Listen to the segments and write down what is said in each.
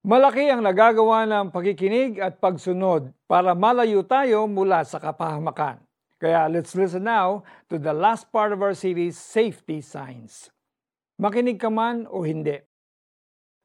Malaki ang nagagawa ng pakikinig at pagsunod para malayo tayo mula sa kapahamakan. Kaya let's listen now to the last part of our series, Safety Signs. Makinig ka man o hindi.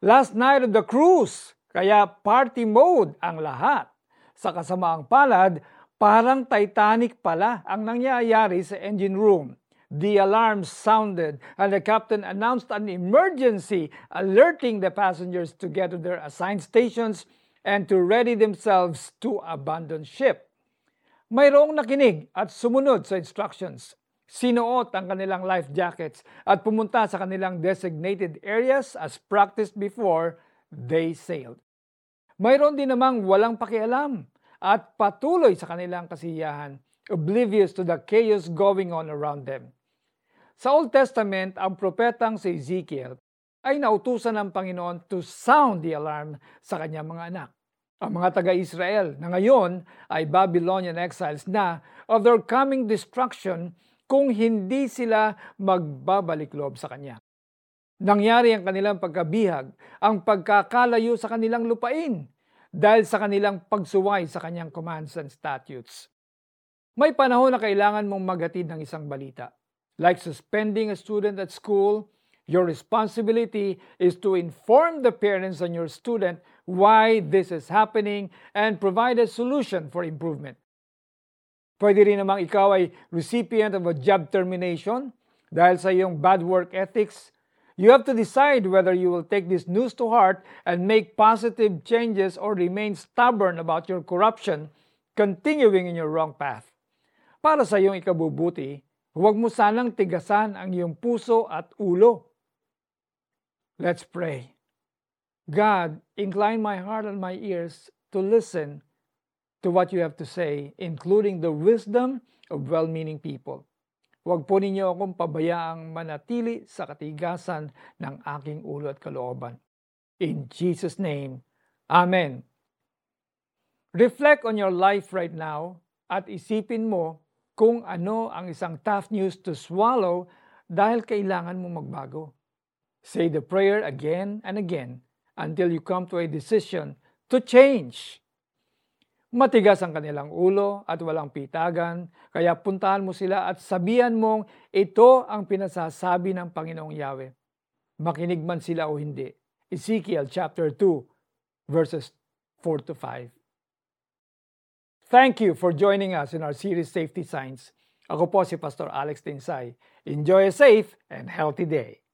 Last night of the cruise, kaya party mode ang lahat. Sa kasamaang palad, parang Titanic pala ang nangyayari sa engine room the alarm sounded and the captain announced an emergency, alerting the passengers to get to their assigned stations and to ready themselves to abandon ship. Mayroong nakinig at sumunod sa instructions. Sinuot ang kanilang life jackets at pumunta sa kanilang designated areas as practiced before they sailed. Mayroon din namang walang pakialam at patuloy sa kanilang kasiyahan oblivious to the chaos going on around them. Sa Old Testament, ang propetang si Ezekiel ay nautusan ng Panginoon to sound the alarm sa kanyang mga anak. Ang mga taga-Israel na ngayon ay Babylonian exiles na of their coming destruction kung hindi sila magbabalik loob sa Kanya. Nangyari ang kanilang pagkabihag, ang pagkakalayo sa kanilang lupain dahil sa kanilang pagsuway sa Kanyang commands and statutes. May panahon na kailangan mong maghatid ng isang balita. Like suspending a student at school, your responsibility is to inform the parents and your student why this is happening and provide a solution for improvement. Pwede rin namang ikaw ay recipient of a job termination dahil sa iyong bad work ethics. You have to decide whether you will take this news to heart and make positive changes or remain stubborn about your corruption, continuing in your wrong path para sa iyong ikabubuti, huwag mo sanang tigasan ang iyong puso at ulo. Let's pray. God, incline my heart and my ears to listen to what you have to say, including the wisdom of well-meaning people. Huwag po ninyo akong pabayaang manatili sa katigasan ng aking ulo at kalooban. In Jesus' name, Amen. Reflect on your life right now at isipin mo kung ano ang isang tough news to swallow dahil kailangan mo magbago. Say the prayer again and again until you come to a decision to change. Matigas ang kanilang ulo at walang pitagan, kaya puntahan mo sila at sabihan mong ito ang pinasasabi ng Panginoong Yahweh. Makinig man sila o hindi. Ezekiel chapter 2 verses 4 to 5. Thank you for joining us in our series Safety Signs. Ako po si Pastor Alex Tinsay. Enjoy a safe and healthy day.